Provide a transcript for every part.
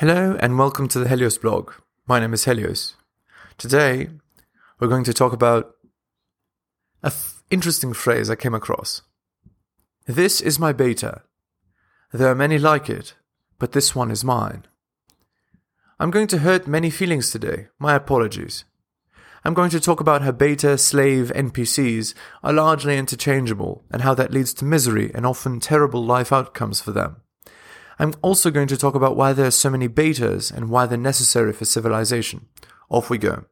Hello and welcome to the Helios blog. My name is Helios. Today we're going to talk about an f- interesting phrase I came across. This is my beta. There are many like it, but this one is mine. I'm going to hurt many feelings today. My apologies. I'm going to talk about how beta, slave, NPCs are largely interchangeable and how that leads to misery and often terrible life outcomes for them. I'm also going to talk about why there are so many betas and why they're necessary for civilization. Off we go.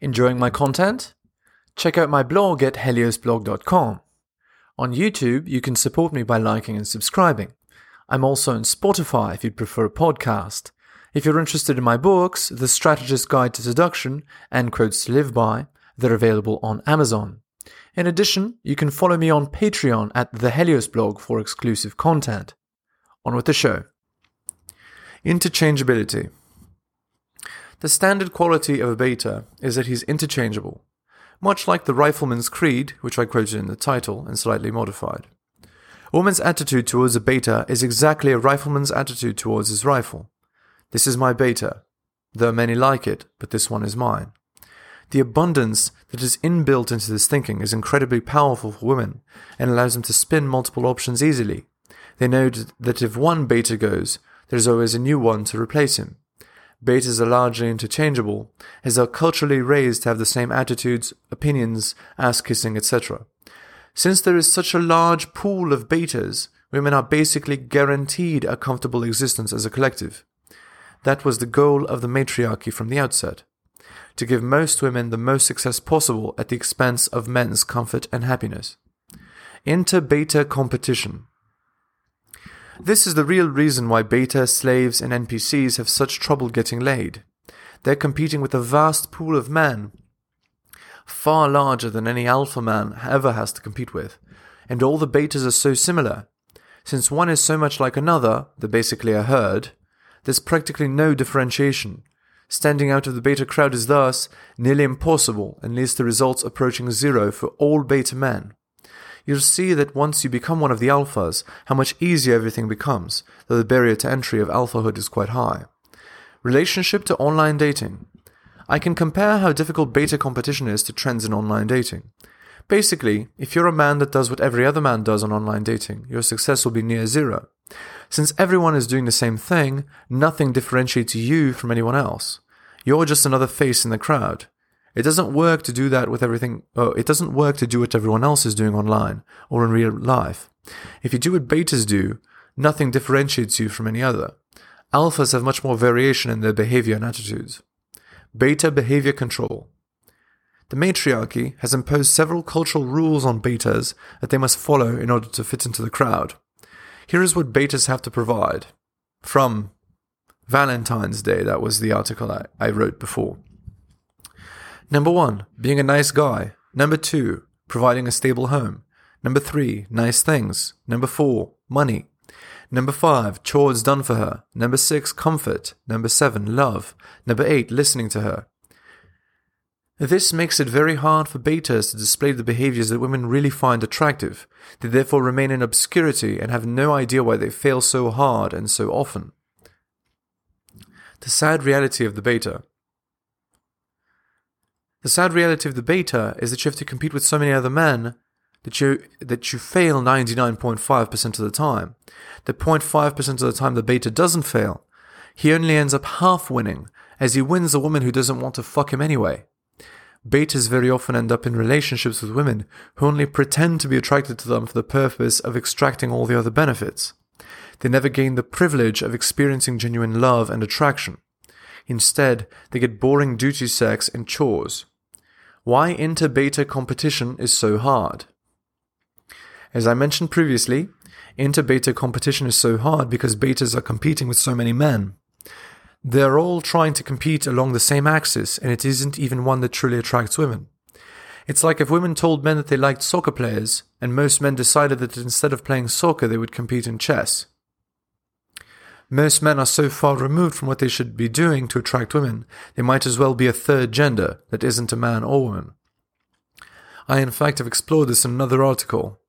Enjoying my content? Check out my blog at heliosblog.com. On YouTube, you can support me by liking and subscribing. I'm also on Spotify if you'd prefer a podcast. If you're interested in my books, The Strategist's Guide to Seduction and Quotes to Live By, they're available on Amazon. In addition, you can follow me on Patreon at the Helios blog for exclusive content. On with the show. Interchangeability. The standard quality of a beta is that he's interchangeable, much like the Rifleman's Creed, which I quoted in the title and slightly modified. A woman's attitude towards a beta is exactly a rifleman's attitude towards his rifle. This is my beta. There are many like it, but this one is mine. The abundance that is inbuilt into this thinking is incredibly powerful for women and allows them to spin multiple options easily, they know that if one beta goes, there's always a new one to replace him. Betas are largely interchangeable, as they're culturally raised to have the same attitudes, opinions, ass kissing, etc. Since there is such a large pool of betas, women are basically guaranteed a comfortable existence as a collective. That was the goal of the matriarchy from the outset to give most women the most success possible at the expense of men's comfort and happiness. Inter beta competition. This is the real reason why beta, slaves, and NPCs have such trouble getting laid. They're competing with a vast pool of men, far larger than any alpha man ever has to compete with, and all the betas are so similar. Since one is so much like another, they're basically a herd, there's practically no differentiation. Standing out of the beta crowd is thus nearly impossible and leads to results approaching zero for all beta men you'll see that once you become one of the alphas, how much easier everything becomes, though the barrier to entry of alphahood is quite high. Relationship to online dating. I can compare how difficult beta competition is to trends in online dating. Basically, if you're a man that does what every other man does on online dating, your success will be near zero. Since everyone is doing the same thing, nothing differentiates you from anyone else. You're just another face in the crowd. It doesn't work to do that with everything. Oh, it doesn't work to do what everyone else is doing online or in real life. If you do what betas do, nothing differentiates you from any other. Alphas have much more variation in their behavior and attitudes. Beta behavior control. The matriarchy has imposed several cultural rules on betas that they must follow in order to fit into the crowd. Here is what betas have to provide. From Valentine's Day, that was the article I, I wrote before. Number one, being a nice guy. Number two, providing a stable home. Number three, nice things. Number four, money. Number five, chores done for her. Number six, comfort. Number seven, love. Number eight, listening to her. This makes it very hard for betas to display the behaviors that women really find attractive. They therefore remain in obscurity and have no idea why they fail so hard and so often. The sad reality of the beta. The sad reality of the beta is that you have to compete with so many other men that you that you fail 99.5% of the time. The 0.5% of the time the beta doesn't fail, he only ends up half winning, as he wins a woman who doesn't want to fuck him anyway. Betas very often end up in relationships with women who only pretend to be attracted to them for the purpose of extracting all the other benefits. They never gain the privilege of experiencing genuine love and attraction. Instead, they get boring duty sex and chores why inter-beta competition is so hard. As I mentioned previously, inter-beta competition is so hard because betas are competing with so many men. They're all trying to compete along the same axis, and it isn't even one that truly attracts women. It's like if women told men that they liked soccer players, and most men decided that instead of playing soccer, they would compete in chess. Most men are so far removed from what they should be doing to attract women, they might as well be a third gender that isn't a man or woman. I, in fact, have explored this in another article,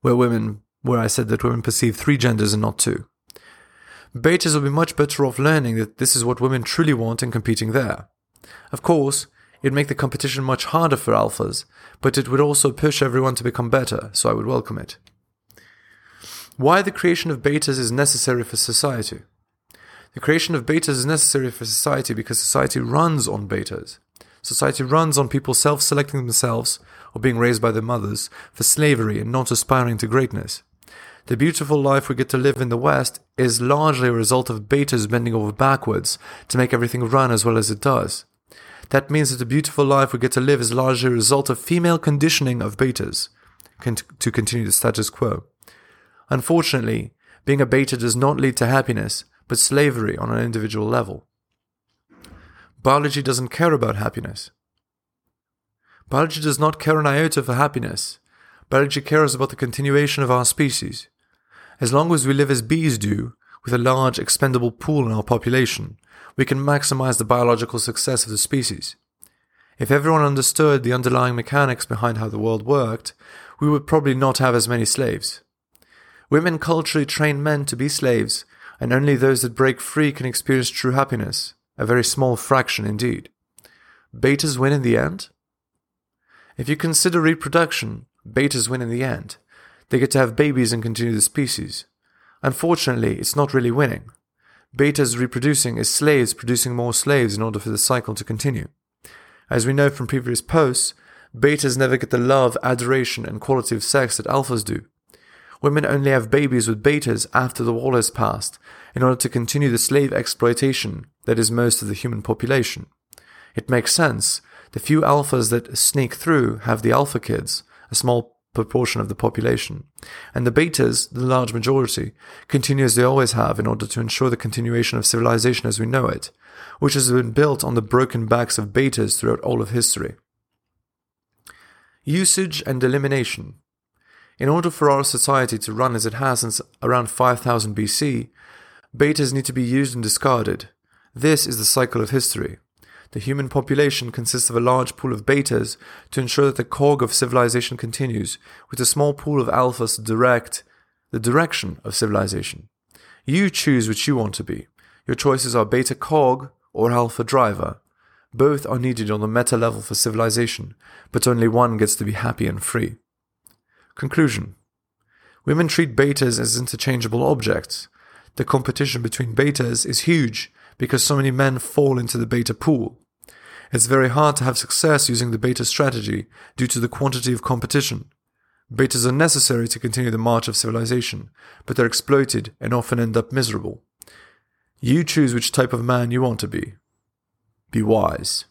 where women, where I said that women perceive three genders and not two. betas will be much better off learning that this is what women truly want and competing there. Of course, it'd make the competition much harder for alphas, but it would also push everyone to become better, so I would welcome it. Why the creation of betas is necessary for society? The creation of betas is necessary for society because society runs on betas. Society runs on people self selecting themselves or being raised by their mothers for slavery and not aspiring to greatness. The beautiful life we get to live in the West is largely a result of betas bending over backwards to make everything run as well as it does. That means that the beautiful life we get to live is largely a result of female conditioning of betas to continue the status quo. Unfortunately, being a beta does not lead to happiness, but slavery on an individual level. Biology doesn't care about happiness. Biology does not care an iota for happiness. Biology cares about the continuation of our species. As long as we live as bees do, with a large expendable pool in our population, we can maximize the biological success of the species. If everyone understood the underlying mechanics behind how the world worked, we would probably not have as many slaves. Women culturally train men to be slaves, and only those that break free can experience true happiness, a very small fraction indeed. Betas win in the end? If you consider reproduction, betas win in the end. They get to have babies and continue the species. Unfortunately, it's not really winning. Betas reproducing is slaves producing more slaves in order for the cycle to continue. As we know from previous posts, betas never get the love, adoration, and quality of sex that alphas do. Women only have babies with betas after the war has passed in order to continue the slave exploitation that is most of the human population. It makes sense. The few alphas that sneak through have the alpha kids, a small proportion of the population. And the betas, the large majority, continue as they always have in order to ensure the continuation of civilization as we know it, which has been built on the broken backs of betas throughout all of history. Usage and elimination. In order for our society to run as it has since around 5000 BC, betas need to be used and discarded. This is the cycle of history. The human population consists of a large pool of betas to ensure that the cog of civilization continues, with a small pool of alphas to direct the direction of civilization. You choose which you want to be. Your choices are beta cog or alpha driver. Both are needed on the meta level for civilization, but only one gets to be happy and free. Conclusion Women treat betas as interchangeable objects. The competition between betas is huge because so many men fall into the beta pool. It's very hard to have success using the beta strategy due to the quantity of competition. Betas are necessary to continue the march of civilization, but they're exploited and often end up miserable. You choose which type of man you want to be. Be wise.